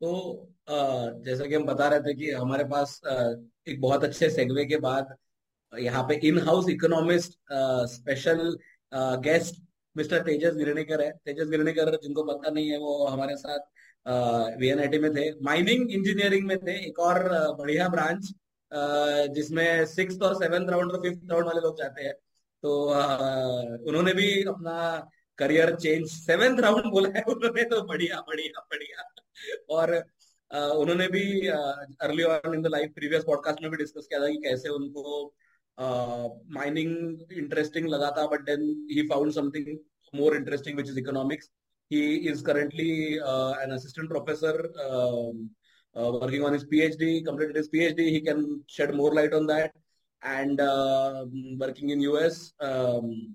तो जैसा कि हम बता रहे थे कि हमारे पास एक बहुत अच्छे सेगवे के बाद यहाँ पे in house economist special guest mister Tejas Girnekar है। तेजस गिरनेकर जिनको पता नहीं है, वो हमारे साथ वीएनआईटी में थे। माइनिंग इंजीनियरिंग में थे। एक और बढ़िया ब्रांच जिसमें सिक्स और सेवेंथ राउंड और फिफ्थ राउंड वाले लोग जाते हैं। तो उन्होंने भी अपना करियर चेंज सेवेंथ राउंड बोला है। उन्होंने तो बढ़िया बढ़िया बढ़िया। और उन्होंने भी early on in the life previous podcast में भी डिस्कस किया था कि कैसे उनको माइनिंग इंटरेस्टिंग लगा था but then he found something more interesting which is economics uh, an assistant professor um, uh, working on his phd completed his phd he can shed more light on that and uh, working in us um,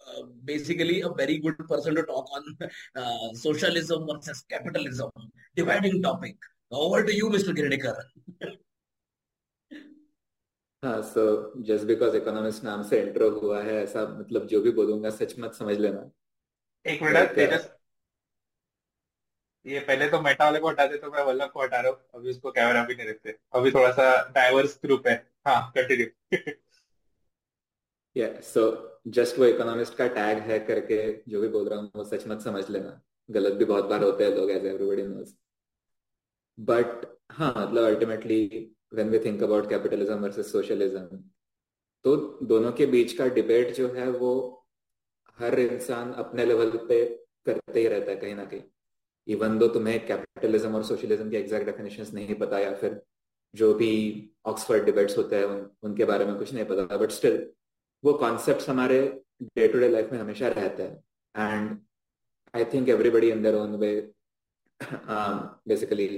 uh, basically a very good person to talk on uh, socialism versus capitalism dividing topic. Over to you mr Girdikar. हाँ so just because economist नाम से intro हुआ है ऐसा मतलब जो भी बोलूँगा सच मत समझ लेना। एक मिनट तेजस। ये पहले तो मेटा वाले को हटा दे तो मैं वल्लभ को हटा रहा हूँ। अभी उसको कैमरा भी नहीं रखते। अभी थोड़ा सा डाइवर्स ग्रुप है। हाँ कंटिन्यू या सो जस्ट वो इकोनॉमिस्ट का टैग है करके जो भी बोल रहा हूँ वो सच मत समझ लेना। गलत भी बहुत बार होते हैं लोग एज एवरीबॉडी नोज़ बट हाँ मतलब ultimately when we think about capitalism versus socialism तो दोनों के बीच का डिबेट जो है वो हर इंसान अपने लेवल पे करते ही रहता है कहीं ना कहीं। इवन दो तुम्हें कैपिटलिज्म और सोशलिज्म के एग्जैक्ट डेफिनेशंस नहीं पता या फिर जो भी ऑक्सफर्ड डिबेट्स होते हैं उन, उनके बारे में कुछ नहीं पता बट स्टिल वो कॉन्सेप्ट हमारे डे टू डे लाइफ में हमेशा रहते हैं। And I think everybody in their own way basically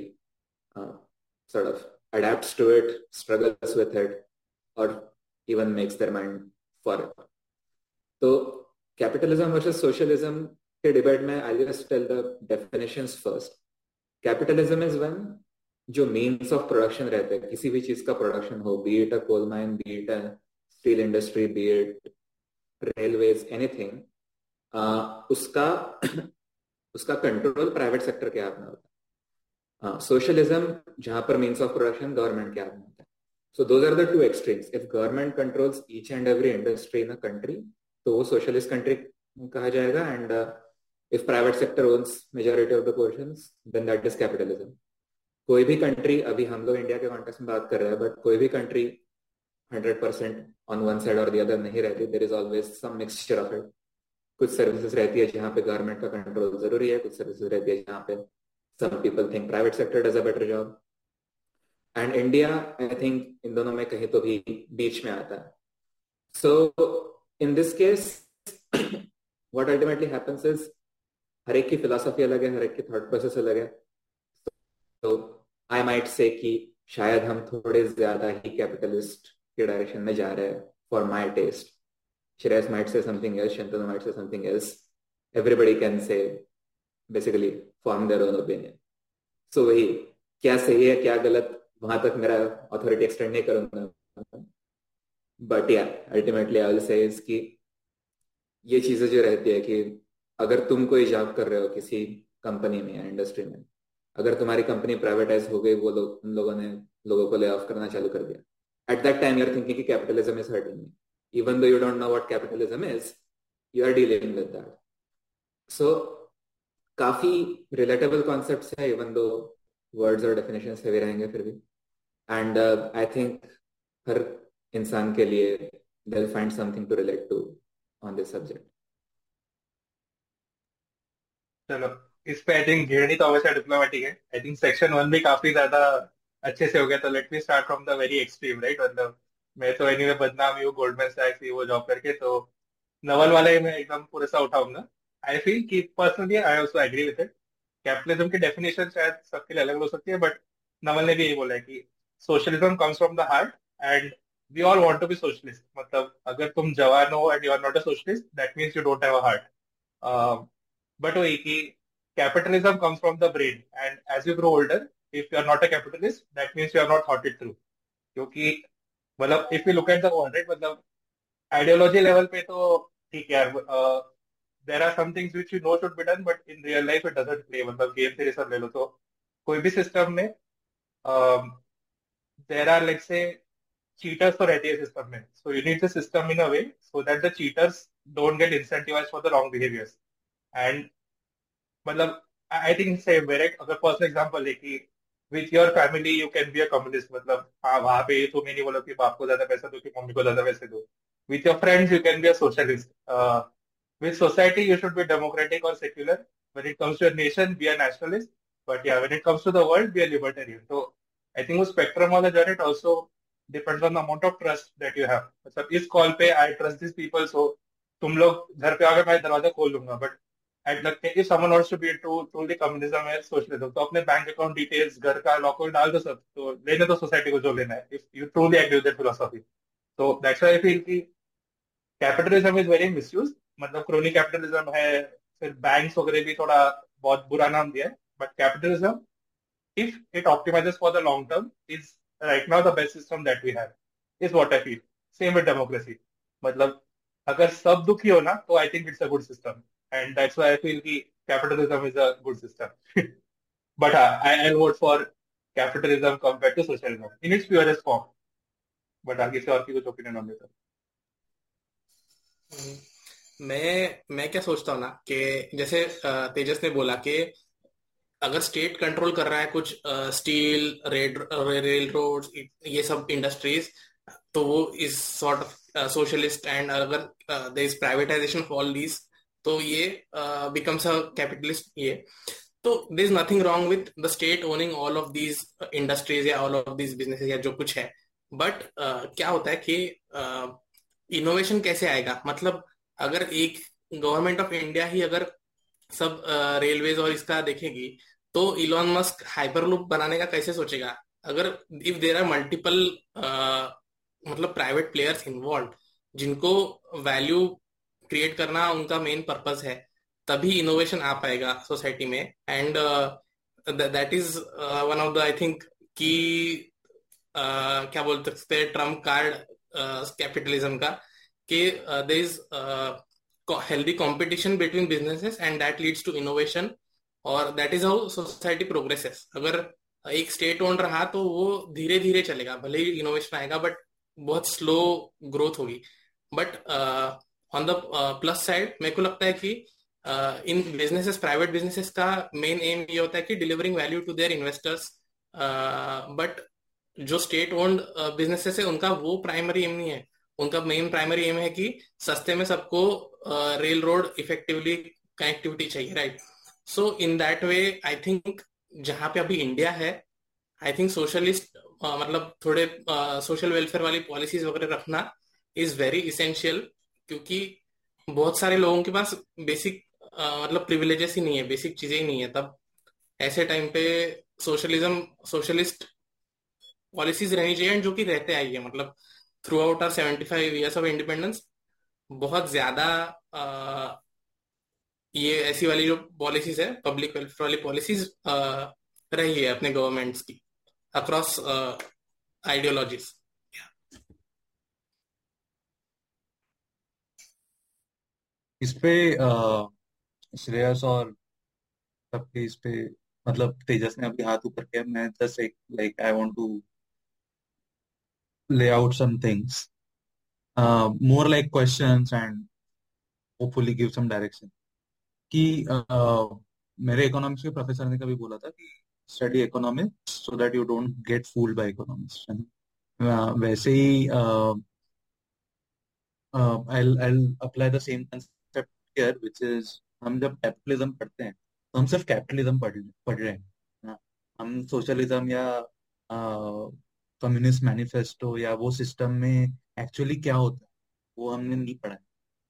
sort of adapts to it, struggles with it, or even makes their mind for it. तो capitalism versus socialism के debate में I just tell the definitions first capitalism is when जो means of production रहते हैं किसी भी चीज़ का प्रोडक्शन हो be it a coal mine be it a steel industry be it railways anything उसका उसका कंट्रोल प्राइवेट सेक्टर के हाथ में होता है हाँ सोशलिज्म जहाँ पर मीन्स ऑफ़ प्रोडक्शन गवर्नमेंट के हाथ में होता है। So those are the two extremes if government controls each and every industry in a country तो वो सोशलिस्ट कंट्री कहा जाएगा and if private sector owns majority of the portions then that is capitalism कोई भी country अभी हम लोग India के कॉन्टेक्स्ट में बात कर रहे हैं बट कोई भी country hundred percent on one side और द नहीं रहती there is always some mixture of it कुछ सर्विसेज़ रहती है जहाँ पे गवर्नमेंट का कंट्रोल ज़रूरी है, कुछ सर्विसेज़ रहती है जहाँ पे some people think private sector does a better job. And india, i think, इन दोनों में कहीं तो भी बीच में आता है। So, in this case, what ultimately happens is, हर एक की फिलोसफी अलग है, हर एक की थॉट प्रोसेस अलग है। तो आई माइट से कि शायद हम थोड़े ज़्यादा ही कैपिटलिस्ट के डायरेक्शन में जा रहे हैं for my test Shreyas might say something else Shantanu might say something else everybody can say basically form their own opinion so वही, क्या सही है, क्या गलत, वहाँ तक मेरा अथॉरिटी एक्सटेंड नहीं करूँगा। बट या अल्टीमेटली आई विल से कि ये चीज़ें जो रहती है कि अगर तुम कोई जॉब कर रहे हो किसी कंपनी में या इंडस्ट्री में, अगर तुम्हारी कंपनी प्राइवेटाइज हो गई, वो लोग, उन लोगों ने लोगों को ले ऑफ़ करना चालू कर दिया। At that time you're thinking कि capitalism is hurting even though you don't know what capitalism is you are dealing with that so काफ़ी रिलेटेबल कॉन्सेप्ट है इवन दो वर्ड्स और डेफिनेशन हैवी रहेंगे फिर भी. एंड आई थिंक हर इंसान के लिए they find something to relate to on this subject चलो, इस पे आई थिंक घेरनी तो हमेशा डिप्लोमेटिक है. आई थिंक सेक्शन वन भी काफ़ी ज़्यादा अच्छे से हो गया तो let me start from the very extreme right मतलब मैं तो एनीवे बदनाम ही हूँ गोल्डमैन सैक्स ही वो जॉब करके तो नवल वाले में एकदम पूरे सा उठाऊँगा. आई फील कि personally I also agree with it capitalism की डेफिनेशन शायद सबके लिए अलग हो सकती है बट नवल ने भी यही बोला है कि socialism comes from the heart and we all want to be socialist मतलब अगर तुम जवान हो and you are not a socialist that means you don't have a heart but वही कि capitalism comes from the brain and as you grow older, if you are not a capitalist, that means you have not thought it through. क्योंकि मतलब if you look at the world right मतलब ideology level पे तो ठीक है यार there are some things which you know should be done but in real life it doesn't play मतलब game theory सब ले लो तो कोई भी सिस्टम में there are let say cheaters तो रहती है सिस्टम में. So you need the system in a way so that the cheaters don't get incentivise for the wrong behaviours and मतलब आई थिंक से मेरे अगर पर्सनल एग्जांपल है कि with your family you can be a communist मतलब हाँ वहाँ पे तुम नहीं बोलो कि बाप को ज़्यादा पैसा दो कि मम्मी को ज़्यादा पैसे दो. With your friends you can be a socialist with society you should be democratic और secular when it comes to a nation be a nationalist but yeah when it comes to the world be a libertarian so i think वो spectrum वाला जो है also depends on the amount of trust that you have मतलब इस call पे I trust these people so तुम लोग घर पे आकर मैं दरवाजा खोल लूंगा बट एट लगते if someone wants to be to truly communism है सोशलिज्म तो अपने बैंक अकाउंट डिटेल्स घर का लॉकर डाल दो सब तो लेने दो सोसाइटी को जो लेना है if you truly agree with that philosophy तो दैट्स व्हाई आई फील कि कैपिटलिज्म इज वेरी मिसयूज मतलब क्रोनी कैपिटलिज्म है, फिर बैंक्स वगैरह भी थोड़ा बहुत बुरा नाम दिया है but capitalism if it optimises for the long term is right now the best system that we have is what I feel same with democracy मतलब अगर सब दुखी हो ना तो I think it's a good system and that's why I feel कि capitalism is a good system but I I vote for capitalism compare to socialism in its purest form but आगे से और की कुछ ओपिनियन होंगे तो मैं मैं क्या सोचता हूँ ना कि जैसे तेजस ने बोला कि अगर स्टेट कंट्रोल कर रहा है कुछ स्टील रेड रेल रोड ये सब इंडस्ट्रीज़ तो वो is sort of socialist and अगर there is privatisation of all these तो ये बिकम्स अ कैपिटलिस्ट ये। तो there is nothing wrong with the state owning all of these industries या ऑल ऑफ़ दीज बिज़नेस या जो कुछ है। बट uh, क्या होता है कि इनोवेशन uh, कैसे आएगा? मतलब अगर एक गवर्नमेंट ऑफ़ इंडिया ही अगर सब रेलवेज और इसका देखेगी तो इलॉन मस्क हाइपर हाइपरलूप बनाने का कैसे सोचेगा? अगर इफ़ देर आर मल्टीपल मतलब प्राइवेट प्लेयर्स इन्वॉल्व जिनको वैल्यू क्रिएट करना उनका मेन पर्पज है, तभी इनोवेशन आ पाएगा सोसाइटी में। And that is one of the I think की क्या बोल सकते हैं ट्रंप कार्ड कैपिटलिज्म का। कि there is healthy competition between businesses and that leads to innovation और that is how society progresses अगर एक स्टेट ओन रहा तो वो धीरे धीरे चलेगा, भले ही इनोवेशन आएगा बट बहुत स्लो ग्रोथ होगी. But on the plus side मेरे को लगता है कि इन बिजनेसेस प्राइवेट बिजनेसेस का मेन एम ये होता है कि delivering value to their investors but जो स्टेट ओन्ड बिजनेसेस है, उनका वो प्राइमरी एम नहीं है. उनका मेन प्राइमरी एम है कि सस्ते में सबको रेल रोड इफेक्टिवली कनेक्टिविटी चाहिए right so in that way I think जहाँ पे अभी इंडिया है आई थिंक सोशलिस्ट मतलब थोड़े सोशल वेलफेयर वाली पॉलिसीज़ वगैरह रखना इज़ वेरी इसेंशियल क्योंकि बहुत सारे लोगों के पास बेसिक मतलब प्रिविलेजेस ही नहीं है बेसिक चीज़ें ही नहीं है तब। ऐसे टाइम पे सोशलिज्म सोशलिस्ट पॉलिसीज़ रहनी चाहिए जो कि रहते आई है मतलब throughout our seventy five years of independence बहुत ज़्यादा ये ऐसी वाली जो पॉलिसीज़ है पब्लिक वेलफेयर वाली पॉलिसीज़ रही है अपने गवर्नमेंट्स की अक्रॉस आइडियोलॉजीज इस पे श्रेयस और सबके इस पे मतलब तेजस ने अभी हाथ ऊपर किया, मैं जस्ट एक like I want to lay out some things, uh, more like questions and hopefully give some direction. कि uh, मेरे इकोनॉमिक्स के प्रोफेसर ने कभी बोला था कि study economics so that you don't get fooled by economics वैसे ही I apply the same concept here which is हम जब कैपिटलिज्म पढ़ते हैं तो हम सिर्फ़ कैपिटलिज्म पढ़ पढ़ रहे हैं हम सोशलिज्म या कम्युनिस्ट मैनिफेस्टो या वो सिस्टम में एक्चुअली क्या होता है वो हमने नहीं पढ़ा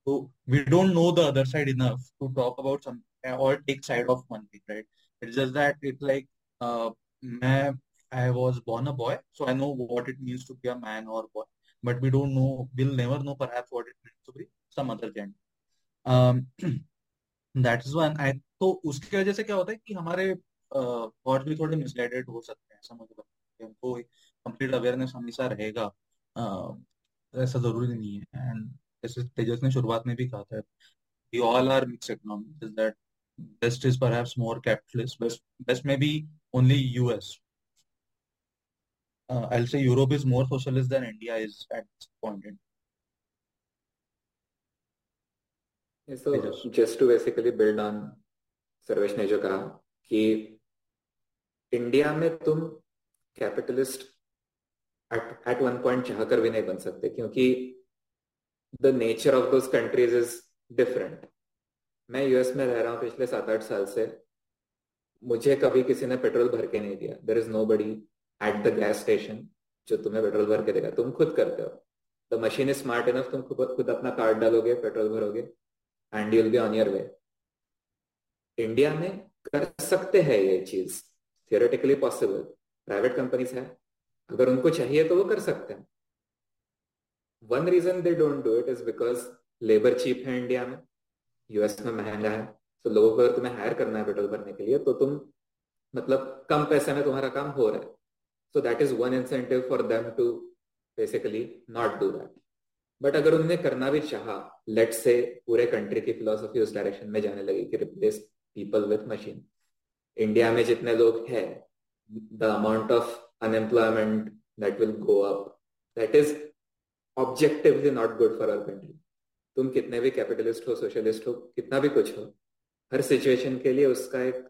तो we don't know the other side enough to talk about some और take side of one thing right it's just that it like मैं I was born a boy, so I know what it means to be a man or boy. But we don't know, we'll never know perhaps what it means to be some other gender. Um, that is one. I तो उसकी वजह से क्या होता है कि हमारे uh, भी थोड़े मिसगाइडेड हो सकते हैं समझ लो हमको कंप्लीट अवेयरनेस हमेशा रहेगा ऐसा ज़रूरी नहीं है एंड जैसे तेजस ने शुरुआत में भी कहा था we all are mix economy that best is perhaps more capitalist best best में भी. Uh, I'll say Europe is more socialist than India is at this point. In. Yeah, so just to basically build on Sarvesh ने जो कहा कि India में तुम capitalist eight one point चाहकर भी नहीं बन सकते क्योंकि the nature of those countries is different मैं यूएस में रह रहा हूँ पिछले सात आठ साल से मुझे कभी किसी ने पेट्रोल भर के नहीं दिया। There is nobody at the gas station जो तुम्हें पेट्रोल भर के देगा। तुम खुद करते हो। The machine is smart enough तुम खुद खुद अपना कार्ड डालोगे, petrol भरोगे and you'll be on your way India में कर सकते हैं ये चीज़। थियोरेटिकली पॉसिबल प्राइवेट कंपनीज़ है। अगर उनको चाहिए तो वो कर सकते हैं। One reason they don't do it is because labour cheap है इंडिया में यूएस में महँगा है। तो लोगों को अगर तुम्हें हायर करना है पेट्रोल भरने के लिए तो तुम मतलब कम पैसे में तुम्हारा काम हो रहा है। So that is one incentive for them to basically not do that but अगर उनने करना भी चाहा लेट से पूरे कंट्री की फिलोसफी उस डायरेक्शन में जाने लगी कि replace people with machine India में जितने लोग हैं the amount of unemployment that will go up that is objectively not good for our country तुम कितने भी कैपिटलिस्ट हो सोशलिस्ट हो, कितना भी कुछ हो, हर सिचुएशन के लिए उसका एक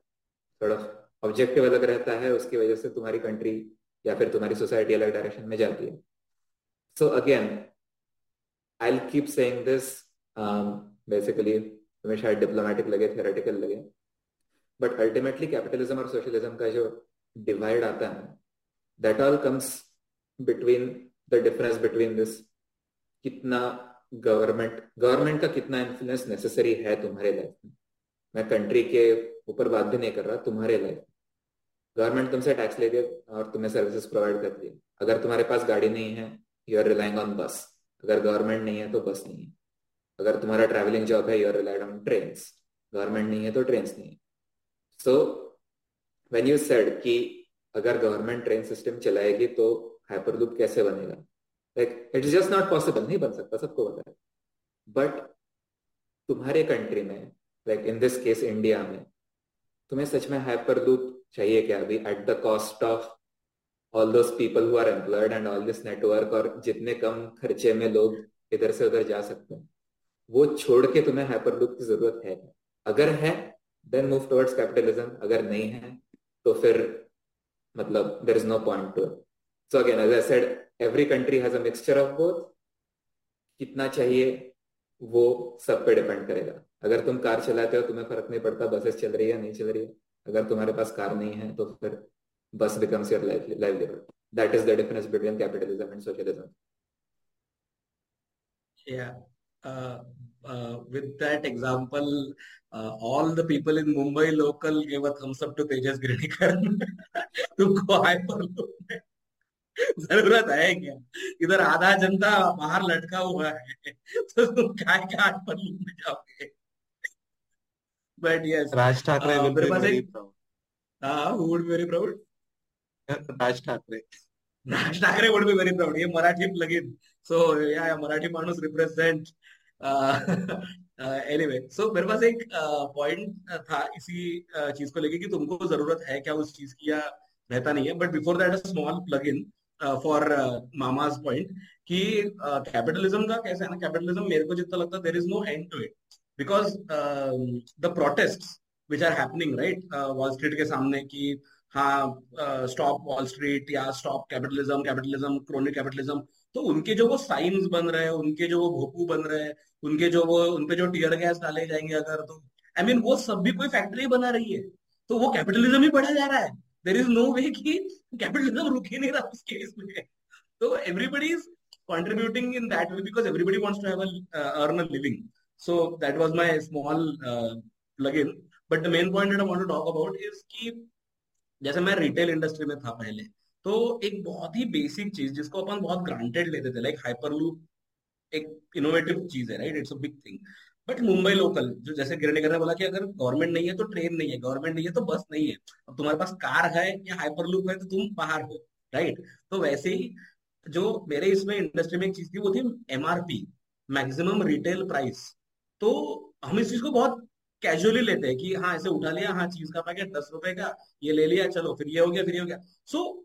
थोड़ा ऑब्जेक्टिव अलग रहता है। उसकी वजह से तुम्हारी कंट्री या फिर तुम्हारी सोसाइटी अलग डायरेक्शन में जाती है। So again I keep saying this basically तुम्हें शायद डिप्लोमेटिक लगे थियोरेटिकल लगे। बट अल्टीमेटली कैपिटलिज्म और सोशलिज्म का जो डिवाइड आता है that all comes between the difference between this कितना गवर्नमेंट गवर्नमेंट का कितना इन्फ्लुएंस नेसेसरी है तुम्हारे लाइफ में? मैं कंट्री के ऊपर बात भी नहीं कर रहा, तुम्हारे लाइफ गवर्नमेंट तुमसे टैक्स ले दिया और तुम्हें सर्विसेज़ प्रोवाइड कर दी अगर तुम्हारे पास गाड़ी नहीं है यू आर रिलाइंग ऑन बस अगर गवर्नमेंट नहीं है तो बस नहीं है। अगर तुम्हारा ट्रैवलिंग जॉब है you are relied on train government नहीं है तो ट्रेन नहीं है। सो वेन यू सेड कि अगर गवर्नमेंट ट्रेन सिस्टम चलाएगी तो हाइपरलूप कैसे बनेगा? Like it is just not possible नहीं बन सकता, सबको पता है। बट तुम्हारे कंट्री में like in this case India में, तुम्हें सच में हाइपर लूप चाहिए क्या अभी? At the cost of all those people who are employed and all this network और जितने कम खर्चे में लोग इधर से उधर जा सकते हैं। वो छोड़ के तुम्हें हाइपर लूप की ज़रूरत है अगर है देन मूव टुवर्ड्स कैपिटलिज्म अगर नहीं है तो फिर मतलब there is no point to so again as I said every country has a mixture of both कितना चाहिए वो सब पे डिपेंड करेगा। अगर तुम कार चलाते हो, तुम्हें फ़र्क नहीं पड़ता बसेस चल रही है नहीं चल रही है। अगर तुम्हारे पास कार नहीं है तो फिर बस becomes your livelihood that is the difference between capitalism and socialism uh, with that example, uh, all the people in Mumbai local gave a thumbs up to Tejas Girdikar. तुमको hyperloop में ज़रूरत है क्या? इधर आधा जनता बाहर लटका हुआ है तो तुम क्या क्या hyperloop में जाओगे? But yes Raj Thackeray uh, मेरे पास वेरी प्राउड हाँ, Raj Thackeray. Raj Thackeray would be very proud ये मराठी लगे सो या मराठी मानूस रिप्रेजेंट एनीवे सो मेरे पास एक पॉइंट uh, था इसी uh, चीज़ को लेके कि तुमको ज़रूरत है क्या उस चीज़ की या रहता नहीं है but before that small plug in for mama's point कि कैपिटलिज्म uh, का कैसा है ना कैपिटलिज्म मेरे को जितना लगता है there is no end to it because the protest which are happening right wall street के सामने की हाँ स्टॉप वॉल स्ट्रीट या stop capitalism capitalism chronic capitalism तो उनके जो वो साइंस बन रहे हैं उनके जो वो भोपू बन रहे हैं उनके जो वो उनपे जो टीयर गैस डाले जाएँगे अगर तो। आई I मीन mean, वो सब भी कोई फैक्ट्री बना रही है। तो वो कैपिटलिज्म ही बढ़ा जा रहा है। देर इज़ नो वे कि कैपिटलिज्म रुक ही नहीं रहा उस केस में। तो everybody is contributing in that wants to have a uh, earn a living. So that was my small uh, plug-in. But the main point that I want to talk about is कि जैसे मैं retail industry में था पहले तो एक बहुत ही basic चीज़ जिसको अपन बहुत ग्रांटेड लेते थे लाइक हाइपरलूप एक इनोवेटिव चीज़ है right it's a big thing but Mumbai local जो जैसे किरण ने बोला कि अगर गवर्नमेंट नहीं है तो ट्रेन नहीं है गवर्नमेंट नहीं है तो बस नहीं है। अब तुम्हारे पास कार है या हाइपरलूप है तो तुम बाहर हो राइट तो वैसे ही जो मेरे इसमें इंडस्ट्री में एक चीज़ थी, वो थी एमआरपी मैक्सिमम रिटेल प्राइस तो हम इस चीज़ को बहुत कैजुअली लेते हैं कि हाँ ऐसे उठा लिया हाँ चीज़ का पैकेट दस रुपए का, ये ले लिया, चलो, फिर ये हो गया, फिर ये हो गया। So I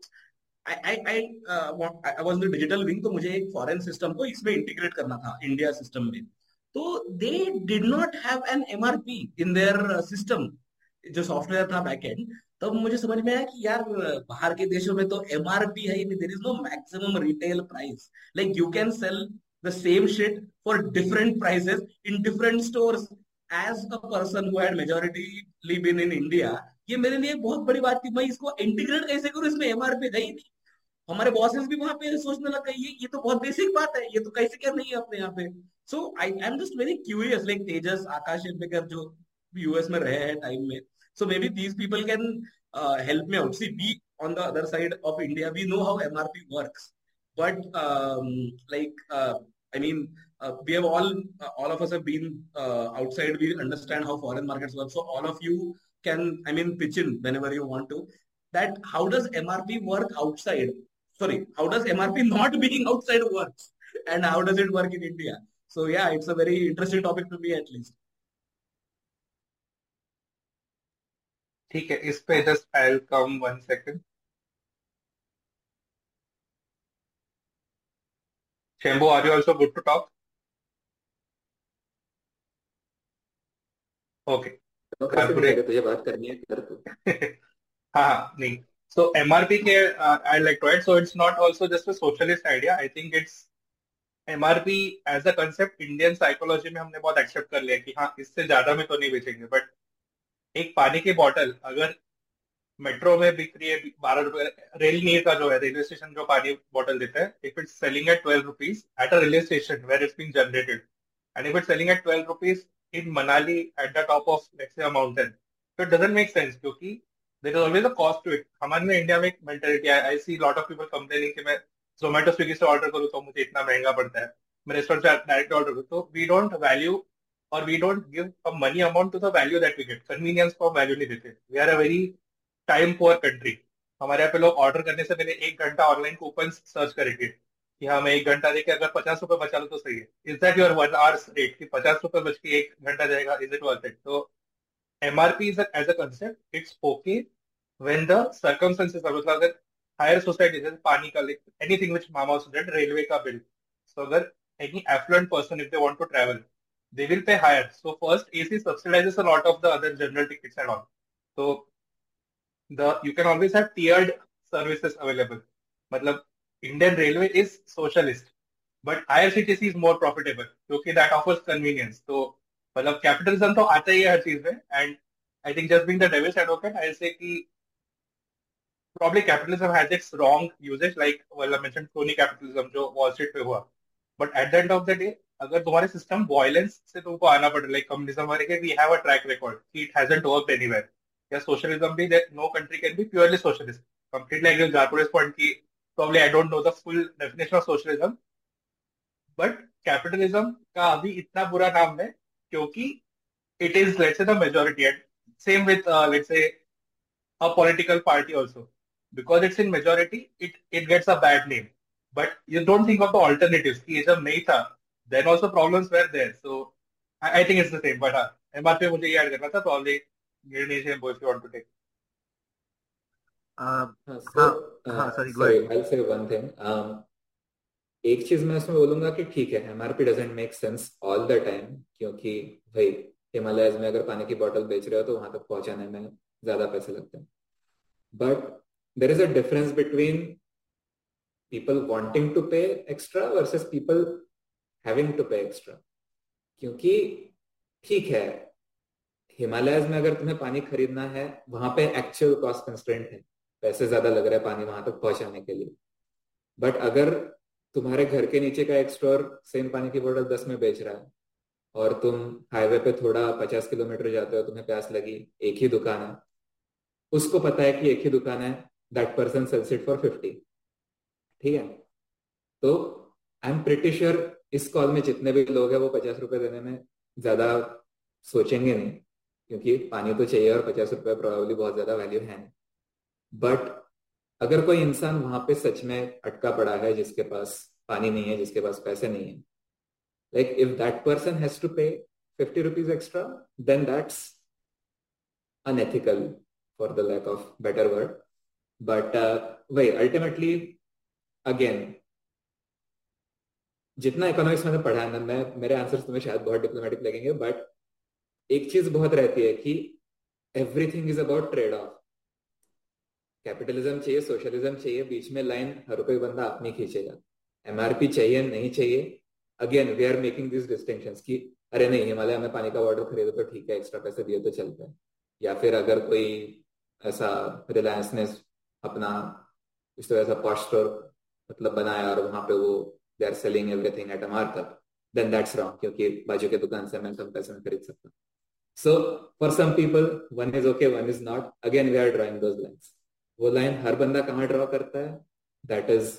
the digital wing तो मुझे एक फॉरेन सिस्टम को इसमें इंटीग्रेट करना था इंडिया सिस्टम में। तो they did not have an in their system जो सॉफ्टवेयर था बैकएंड तब मुझे समझ में आया कि यार, बाहर के देशों में तो एमआरपी है ही there is no maximum retail price like you can sell the same shit for different prices in different stores as a person who had majority live in ये मेरे लिए बहुत बड़ी बात थी, मैं इसको इंटीग्रेट कैसे करूँ? इसमें एमआरपी ही नहीं। हमारे हाँ। बॉसेस भी वहाँ पे सोचने लग गए ये ये तो बहुत बेसिक बात है ये तो कैसे क्या नहीं है अपने यहाँ पे? So I I am just very curious like Tejas Akash Ambekar जो यूएस में रहे हैं टाइम में so maybe these people can help me out see be on the other side of India we know how M R P work but like I mean we have all all of us have been outside we understand how foreign markets work so all of you can I mean pitch in whenever you want to that how does MRP work outside Sorry, how does MRP not being outside works, and how does it work in India? So yeah, it's a very interesting topic to me at least. ठीक है इस पे just I come one second Shembu, are you also good to talk? Okay. तुझे बात करनी है कर तू हाँ नहीं so MRP uh, I like to add so it's not also just a socialist idea. I think it's MRP as a concept Indian psychology में हमने बहुत एक्सेप्ट कर लिया कि हाँ इससे ज़्यादा में तो नहीं बेचेंगे। बट एक पानी की बॉटल अगर मेट्रो में बिक रही है बारह रुपए रेल नीर का जो है रेलवे स्टेशन जो पानी बॉटल देता है if it's selling at twelve rupees at a railway station where it's been generated and if it's selling at twelve rupees in Manali at the top of let's mountain तो it doesn't make sense क्योंकि there is always a cost to it हमारे में India में एक mentality I see lot of people complaining कि मैं जोमेटो स्विगी से order करूँ तो मुझे इतना महँगा पड़ता है। मैं रेस्टोरेंट से डायरेक्ट ऑर्डर करूँ। तो वी डोंट वैल्यू और we don't give a money amount to the value that we get convenience को वैल्यू नहीं देते। We are a very time poor country हमारे यहाँ पे लोग ऑर्डर करने से पहले एक घंटा ऑनलाइन कूपन सर्च करेंगे कि हाँ मैं एक घंटा देके अगर पचास रुपए बचा लो तो सही है। Is that your one hours rate कि पचास रुपए बच के एक घंटा जाएगा? इज़ इट वर्थ इट तो MRP is as a concept it's okay when the circumstances मतलब अगर हायर सोसाइटी जैसे पानी का anything which mama student railway का बिल सो अगर any affluent person if they want to travel they will pay higher so first ac subsidizes a lot of the other general tickets and all so the you can always have tiered services available. मतलब Indian Railway is socialist, but IRCTC is more profitable क्योंकि that offers convenience. तो मतलब capitalism तो आता ही है हर चीज़ में and I think just being the devil's advocate I say कि probably capitalism has its wrong usages like well I mention Tony capitalism जो वॉल स्ट्रीट पे हुआ। But at the end of the day अगर तुम्हारे system violence से तुमको आना पड़े लाइक कम्युनिज्म हमारे के we have a track record it hasn't work anywhere या सोशलिज्म भी that no country can be purely socialist completely I जारपुर point की probably I don't know the full definition of socialism but capitalism का अभी इतना बुरा नाम है क्योंकि it is let's say the majority and same with uh, let's say a political party also because it's in majority it it gets a bad name but you don't think of the alternatives कि ये जब नहीं था then also problems were there so I, I think it's the same but हाँ MRP मुझे ये add करना था probably Indonesia both you want to take? Uh, so, uh, हाँ, sorry, sorry, I'll say one thing. Um, एक चीज़ मैं इसमें बोलूँगा कि ठीक है MRP doesn't make sense all the time क्योंकि भाई हिमालयज में अगर पानी की बोतल बेच रहे हो तो वहाँ तक पहुँचाने में ज़्यादा पैसे लगते हैं। But there is a difference between people wanting to pay extra versus people having to pay extra क्योंकि ठीक है हिमालय में अगर तुम्हें पानी खरीदना है, वहाँ पे एक्चुअल कॉस्ट कंस्टेंट है, पैसे ज़्यादा लग रहे हैं पानी वहाँ तक पहुँचाने के लिए। बट अगर तुम्हारे घर के नीचे का एक स्टोर सेम पानी की बोतल दस में बेच रहा है। और तुम हाईवे पे थोड़ा पचास किलोमीटर जाते हो, तुम्हें प्यास लगी, एक ही दुकान है। उसको पता है कि एक ही दुकान है that person sells it for fifty ठीक है? तो आई एम प्रिटी श्योर इस कॉल में जितने भी लोग हैं, वो पचास रुपए देने में ज़्यादा सोचेंगे नहीं, क्योंकि पानी तो चाहिए और पचास रुपए प्रोबेबली बहुत ज़्यादा वैल्यू है बट अगर कोई इंसान वहाँ पे सच में अटका पड़ा है, जिसके पास पानी नहीं है, जिसके पास पैसे नहीं है like if that person has to pay fifty rupees extra then that's unethical for the lack of better word but वही अल्टीमेटली अगेन जितना इकोनॉमिक्स मैंने पढ़ा है ना, मैं, मेरे आंसर्स तुम्हें शायद बहुत डिप्लोमेटिक लगेंगे बट एक चीज़ बहुत रहती है कि everything is about trade off capitalism चाहिए सोशलिज्म चाहिए बीच में लाइन हर कोई बंदा अपनी खींचेगा एमआरपी चाहिए नहीं चाहिए again we are making this distinction की अरे नहीं हिमालय में पानी का वाटर खरीदो तो ठीक है एक्स्ट्रा पैसे दिए तो चलते हैं या फिर अगर कोई ऐसा रिलायंस ने अपना इस तरह ऐसा पॉश स्टोर मतलब बनाया और वहाँ पे वो they are selling everything at a markup then that's wrong क्योंकि बाजू के दुकान से मैं कम पैसे में खरीद सकता हूँ so for some people one is okay one is not again we are drawing those lines वो लाइन हर बंदा कहाँ ड्रॉ करता है? That is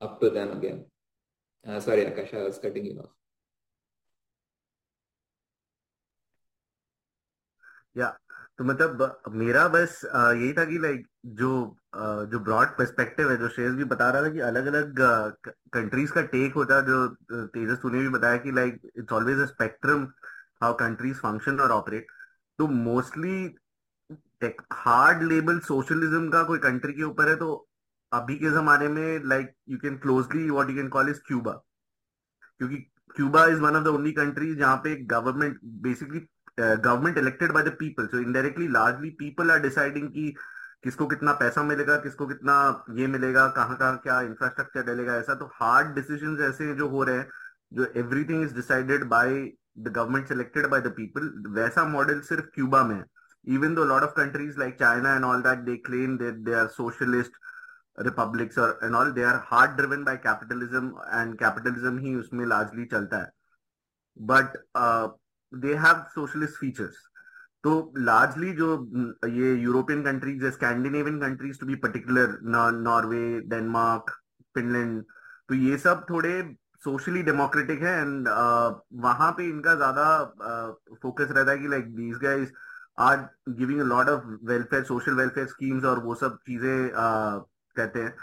up to them again sorry Akash I was cutting you off या तो मतलब मेरा बस यही था कि लाइक जो जो ब्रॉड पर्सपेक्टिव है, जो शेयर्स भी बता रहा था कि अलग अलग कंट्रीज़ का टेक होता है, जो तेजस तूने भी बताया कि like it's always a spectrum how countries function और ऑपरेट तो मोस्टली हार्ड लेबल सोशलिज्म का कोई कंट्री के ऊपर है तो अभी के जमाने में like you can closely what you can call is Cuba क्योंकि Cuba is one of the only country जहाँ पे government basically government elected by the people so indirectly largely people are deciding कि किसको कितना पैसा मिलेगा, किसको कितना ये मिलेगा, कहाँ कहाँ क्या इंफ्रास्ट्रक्चर डलेगा, ऐसा। तो हार्ड डिसीज़न ऐसे जो हो रहे हैं, जो everything is decided by the government selected by the people वैसा मॉडल सिर्फ़ क्यूबा में है। Even though a lot of countries like China and all that they claim that they are socialist republics or and all they are hard driven by capitalism and capitalism ही उसमें largely चलता है but uh, they have socialist features तो largely जो ये European countries है Scandinavian countries to be particular Norway Denmark Finland तो ये सब थोड़े सोशली डेमोक्रेटिक है एंड uh, वहाँ पे इनका ज़्यादा फोकस uh, रहता है कि like these guys are giving lot of welfare social welfare schemes और वो सब चीज़ें कहते हैं।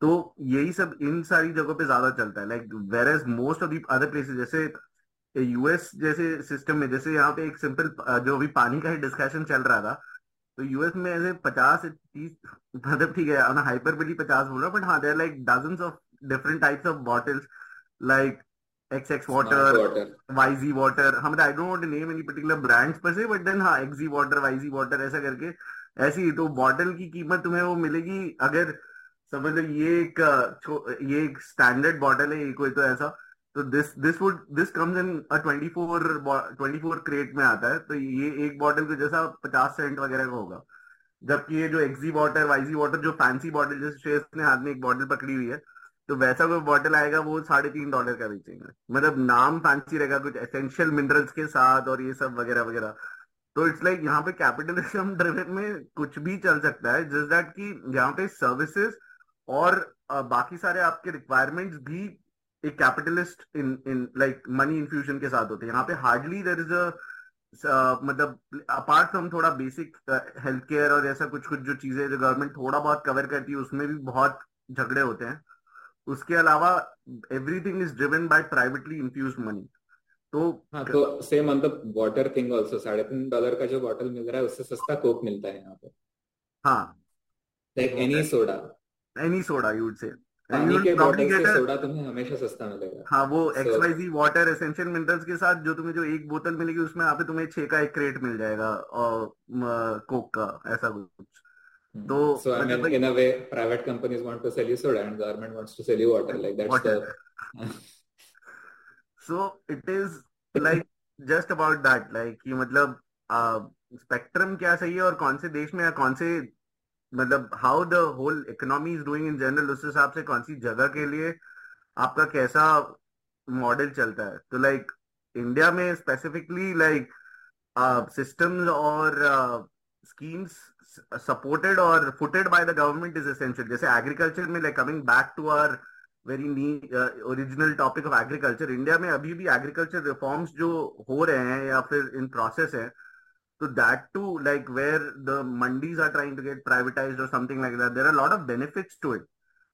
तो यही सब इन सारी जगहों पे ज़्यादा चलता है। Like where as most of the other places जैसे यूएस जैसे सिस्टम में, जैसे यहाँ पे एक सिंपल जो अभी पानी का ही डिस्कशन चल रहा था तो यूएस में ऐसे पचास तीस मतलब ठीक है हाइपर पचास बोल रहा बट हाँ there like dozen of different types of bottles like X X water YG water हम I don't want to name any particular brands per se but then हाँ एक्सी वाटर वाईजी वाटर ऐसा करके ऐसी तो bottle की कीमत तुम्हें वो मिलेगी अगर समझ लो ये एक ये एक स्टैंडर्ड बॉटल है कोई तो ऐसा तो this this would this comes in a 24 24 crate में आता है तो ये एक बॉटल के जैसा 50 सेंट वगैरह का होगा जबकि ये जो एक्सी वाटर वाईजी वाटर जो फैंसी बॉटल जैसे शेष ने हाथ में एक बॉटल पकड़ी हुई है तो वैसा कोई बॉटल आएगा, वो साढ़े तीन डॉलर का बेचेंगे। मतलब नाम फैंसी रहेगा, कुछ एसेंशियल मिनरल्स के साथ और ये सब वगैरह वगैरह। तो इट्स लाइक यहाँ पे कैपिटलिज्म में कुछ भी चल सकता है जस्ट दैट कि यहाँ पे सर्विसेज़ और बाकी सारे आपके रिक्वायरमेंट्स भी एक capitalist in in like money infusion के साथ होते हैं। यहाँ पे हार्डली देर इज़ अ मतलब अपार्ट फ्रॉम थोड़ा बेसिक हेल्थ केयर और ऐसा कुछ कुछ जो चीज़ें जो गवर्नमेंट थोड़ा बहुत कवर करती है, उसमें भी बहुत झगड़े होते हैं। उसके अलावा everything is driven by privately infuse money तो हाँ तो same on the water thing also साढ़े तीन डॉलर का जो बॉटल मिल रहा है उससे सस्ता कोक मिलता है यहाँ पे। हाँ। Like any soda any soda you would say soda तुम्हें हमेशा सस्ता मिलेगा। हाँ वो X Y G water essential minerals के साथ जो तुम्हें जो एक बोतल मिलेगी उसमें यहाँ पे तुम्हें छह का एक क्रेट मिल जाएगा और कोक का ऐसा कुछ। तो so I mean, in a way, private companies want to sell you soda and government wants to sell you water. Like that's water. the. so it is like just about that. Like कि मतलब spectrum uh, क्या सही है और कौन से देश में या कौन से मतलब how the whole economy is doing in general उस हिसाब से कौन सी जगह के लिए आपका कैसा मॉडल चलता है तो लाइक इंडिया में स्पेसिफिकली लाइक सिस्टम्स और स्कीम्स सपोर्टेड और footed by the government is essential जैसे एग्रीकल्चर में like coming back to our very knee original topic of agriculture India में अभी भी एग्रीकल्चर रिफॉर्म्स जो हो रहे हैं या फिर इन प्रोसेस है So that too, like where the mandis are trying to get privatized or something like that, there are a lot of benefits to it.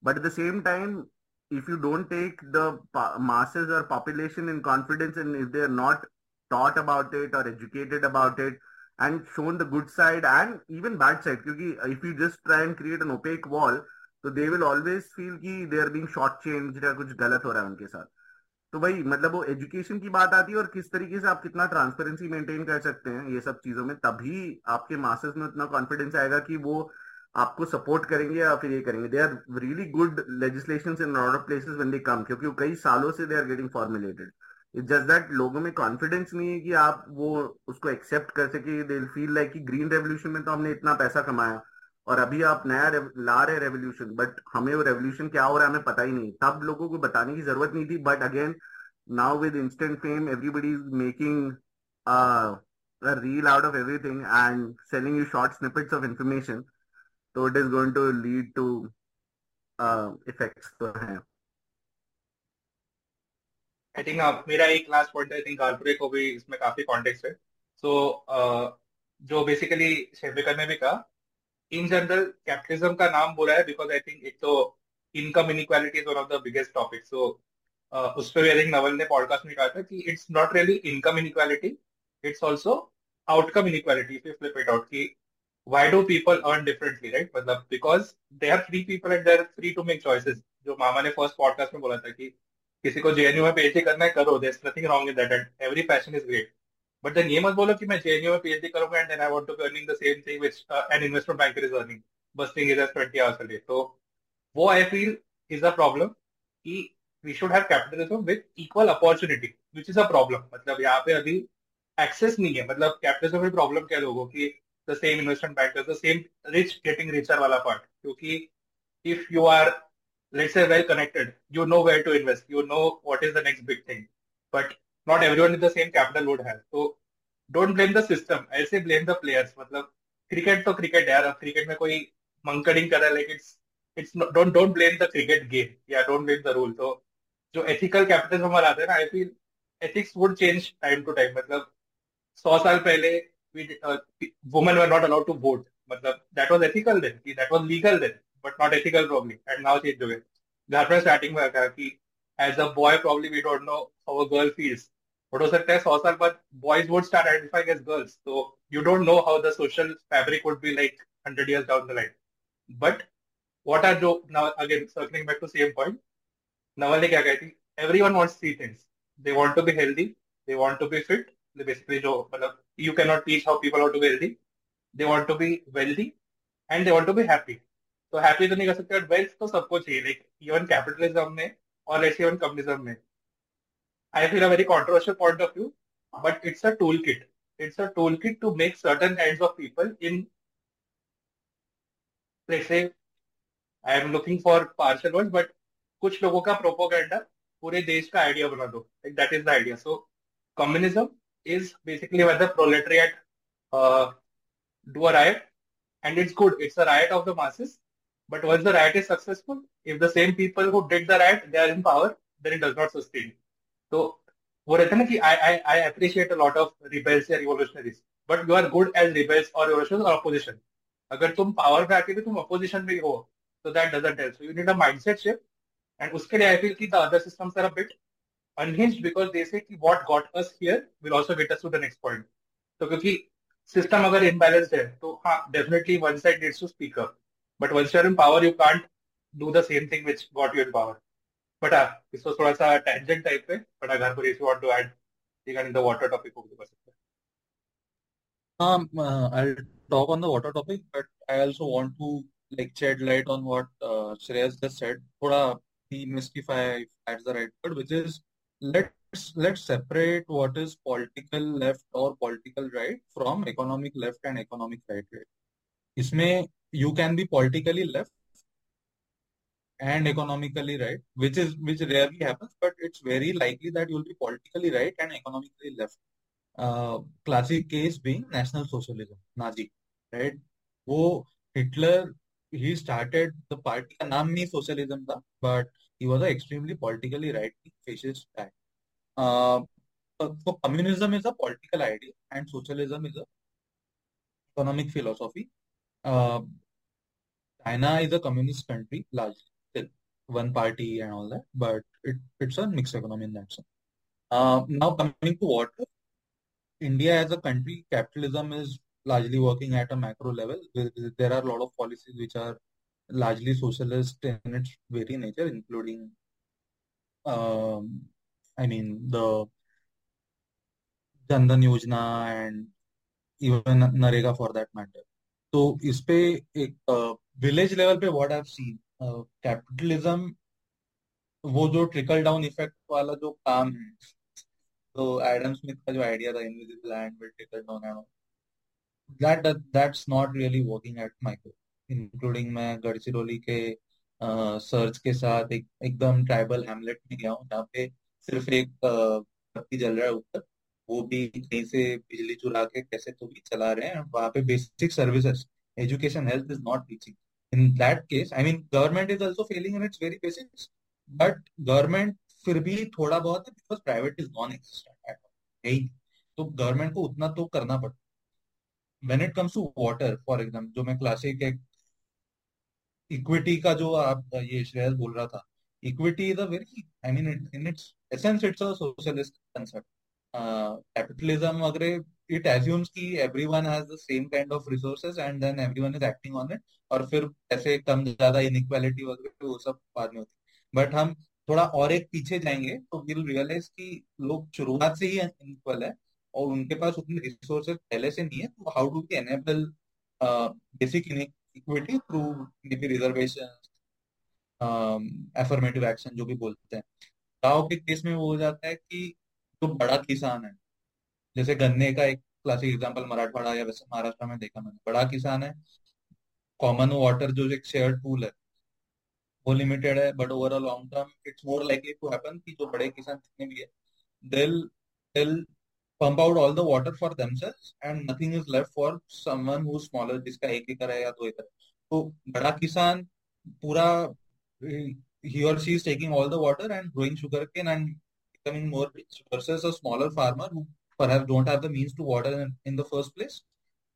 But at the same time, if you don't take the masses or population in confidence and if they are not taught about it or educated about it and shown the good side and even bad side. क्योंकि if you just try and create an opaque wall तो they will always feel कि they are being short changed या कुछ गलत हो रहा है उनके साथ। तो भाई मतलब वो एजुकेशन की बात आती है और किस तरीके से आप कितना ट्रांसपेरेंसी मेंटेन कर सकते हैं ये सब चीज़ों में, तभी आपके मासेस में उतना कॉन्फिडेंस आएगा कि वो आपको सपोर्ट करेंगे या फिर ये करेंगे। They are really good legislation in lot places when they come क्योंकि वो कई सालों से they are getting formulated it just that लोगों में कॉन्फिडेंस नहीं है कि आप वो उसको एक्सेप्ट कर सके। दे फील लाइक कि ग्रीन रेवोल्यूशन में तो हमने इतना पैसा कमाया और अभी आप नया ला रहे रेवोल्यूशन बट हमें वो रेवोल्यूशन क्या हो रहा है हमें पता ही नहीं। तब लोगों को बताने की ज़रूरत नहीं थी but again now with instant fame everybody is making a reel out of everything and selling you short snippets of information. So it is going to lead to uh, effects तो हैं। आई थिंक मेरा एक last point I think corporate को भी इसमें काफ़ी context है। So so, uh, जो बेसिकली शेफेकर ने भी कहा इन जनरल कैपिटलिज्म का नाम बोला है बिकॉज़ आई थिंक एक तो income inequality is one of the biggest topic so उस पर आई थिंक नवल ने पॉडकास्ट में कहा था कि it's not really income inequality it's also outcome inequality if flip it out की why do people earn differently right? मतलब because they are free people and they are free to make choices. जो मामा ने first podcast में बोला था कि किसी को जेएनयू में पीएचडी करना है, करो। There is nothing wrong in that and every passion is great but then ये मत बोलो कि मैं जेएनयू में पीएचडी करूँगा and then I want to be earning the same thing which an investment banker is earning busting is edge 20 hours a day तो वो I feel is a problem कि we should have capitalism with equal opportunity which is a problem मतलब यहाँ पे अभी access नहीं है। मतलब कैपिटलिज्म में प्रॉब्लम क्या लोगों की? The same investment bankers the same rich getting richer वाला पार्ट क्योंकि if you are let's say well connected, you know where to invest, you know what is the next big thing. But not everyone in the same capital would have. So don't blame the system. I say blame the players. मतलब cricket तो cricket यार अब cricket में कोई mankading कर रहा है like it's it's don't don't blame the cricket game या डोंट ब्लेम द रूल तो जो एथिकल कैपिटलिज्म वाला आता है ना I feel ethics would change time to time मतलब सौ साल पहले women were not allowed to vote मतलब that was ethical then that was legal then but not ethical probably. And now change the way. घर में starting में रखा कि as a boy probably we don't know how a girl feels but हो सकता है सौ साल बाद boys would start identifying as girls तो you don't know how the social fabric would be like hundred years down the line but what are जो now again circling back to same point Naval ने क्या कही थी everyone wants three things they want to be healthy they want to be fit they basically जो मतलब you cannot teach how people want to be healthy they want to be wealthy and they want to be happy तो happy तो नहीं कर सकते but wealth तो सबको चाहिए लाइक इवन कैपिटलिज्म में और ऐसे इवन कम्युनिज्म में। I feel a very controversial point of view but it's a tool kit it's a tool kit to make certain kind of people in say I am looking for partial word but कुछ लोगों का propaganda पूरे देश का idea बना दो। Like that is the idea so communism is basically whether proletariat do a right and it's good. It's a riot of the masses But once the riot is successful, if the same people who did the riot, they are in power, then it does not sustain. So वो रहता है ना कि I, I, I appreciate a lot of rebels या but you are good as rebels or revolutionaries or opposition. अगर तुम power पे आके भी तुम अपोजिशन में हो तो that doesn't help so you need a mindset shift and उसके लिए आई फील कि the other systems are a bit unhinged because they say कि what got us here will also get us to the next point तो क्योंकि system अगर imbalanced है तो हाँ definitely one side needs to speak up But once you're in power, you can't do the same thing which got you in power. But uh, this was थोड़ा सा tangent type पे. But अगर कोई if you want to add regarding the water topic वो भी कर सकते हैं. Um, uh, I'll talk on the water topic, but I also want to like shed light on what uh, Shreyas just said. थोड़ा demystify if that's the right word, which is let's let's separate what is political left or political right from economic left and economic right. इसमें you can be politically left and economically right, which is which rarely happens, but it's very likely that you'll be politically right and economically left. Uh, classic case being National Socialism, Nazi, right? वो Hitler he started the party का नाम नहीं socialism था, but he was an extremely politically right fascist guy. Uh, so communism is a political idea and socialism is a economic philosophy. Uh, China is a communist country, largely one party and all that, but it, it's a mixed economy in that sense. Uh, now coming to water, India as a country, capitalism is largely working at a macro level. There are a lot of policies which are largely socialist in its very nature, including, um, I mean, the Jandan Yojana and even Narega for that matter. तो इस पे एक village level पे what I have seen capitalism वो जो trickle down effect वाला जो काम है। तो एडम स्मिथ का जो आइडिया था invisible hand will trickle down and that that's not really working at micro including मैं गढ़चिरौली के सर्च के साथ एक एकदम ट्राइबल हेमलेट में गया हूँ जहाँ पे सिर्फ़ एक बत्ती जल रहा है ऊपर वो भी कहीं से बिजली चुरा के कैसे तो भी चला रहे हैं, वहाँ पे basic services education health is not reaching in that case I mean government is also failing in its very basics but government फिर भी थोड़ा बहुत है because private is non existent तो गवर्नमेंट को उतना तो करना पड़ता when it comes to water for example जो मैं क्लासिक एक इक्विटी का जो आप, ये श्रेयस बोल रहा था equity is a very I mean in its essence it's a socialist concept capitalism अगर इट एज्यूम्स कि everyone has the same kind of resources and then everyone is acting on it और फिर ऐसे कम ज़्यादा इनइक्वालिटी वगैरह वो सब बाद में होती बट हम थोड़ा और एक पीछे जाएँगे तो विल रियलाइज़ कि लोग शुरुआत से ही इनइक्वल है और उनके पास उतने रिसोर्सेज पहले से नहीं है तो how do we enable basic equity through may reservation affirmative action जो भी बोलते हैं। गाँव के केस में वो हो जाता है कि जो बड़ा किसान है। जैसे गन्ने का एक क्लासिक एग्ज़ाम्पल मराठवाड़ा या वैसे महाराष्ट्र में देखा मैंने। बड़ा किसान है। कॉमन वाटर जो एक शेयर्ड पूल है, वो लिमिटेड है but over long term it's more likely to happen कि जो बड़े किसान जितने भी है दिल दिल pump out all the water for themselves and nothing is left for someone who's smaller, जिसका एक एकड़ है या दो एकड़। तो बड़ा किसान पूरा, he or she is taking all the water and growing sugarcane and becoming more rich versus a smaller farmer who perhaps don't have the means to water in, in the first place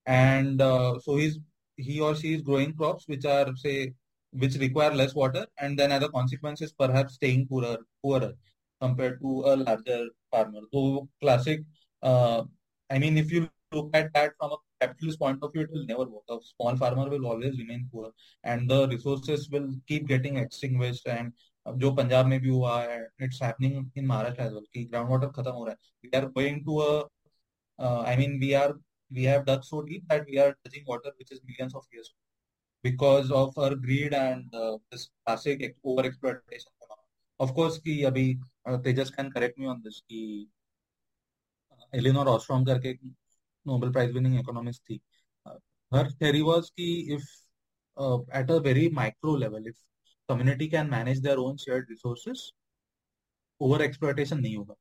and uh, so he's he or she is growing crops which are say which require less water and then as a consequence is perhaps staying poorer poorer compared to a larger farmer so classic uh, I mean, if you look at that from a capitalist point of view, it will never work. A small farmer will always remain poor, and the resources will keep getting extinguished. And अब जो पंजाब में भी हुआ है it's happening in Maharashtra कि ground water खत्म हो रहा है। We are going to a I mean we are we have dug so deep that we are touching water which is millions of years because of our greed and this classic over exploitation of course कि अभी Tejas can correct me on this कि Elinor Ostrom करके Nobel prize winning economics थी। हर theory was की if at a very micro level if can manage their own shared resources over exploitation नहीं होगा.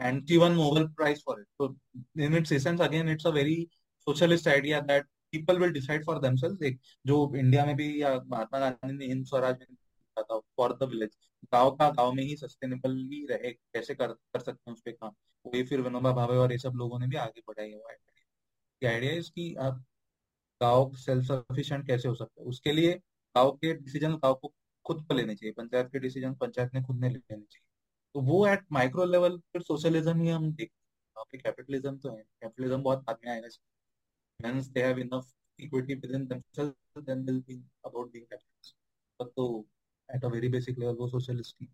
And she won Nobel prize for it so, in its essence, again, it's a very socialist idea that people will decide for themselves. एक जो India में भी या महात्मा गांधी ने हिंद स्वराज था for the village गाँव का गाँव में ही सस्टेनेबली रहे. कैसे कर कर सकते हैं उस पर काम? वही फिर विनोबा भावे और ये सब लोगों ने भी आगे बढ़ाई हुआ है. आइडिया इज़ कि आप गाँव सेल्फ सफिशिएंट कैसे हो सकता है? उसके लिए गाँव के डिसीज़न गाँव को खुद को लेने चाहिए, पंचायत के डिसीज़न पंचायत ने खुद नहीं लेने चाहिए। तो वो एट माइक्रो लेवल फिर सोशलिज्म ही हम देख पे कैपिटलिज्म तो है कैपिटलिज्म बहुत बाद में आएगा। Finance they have enough equity within themselves then will be about being capitalist but तो at a very basic level वो सोशलिस्ट ही।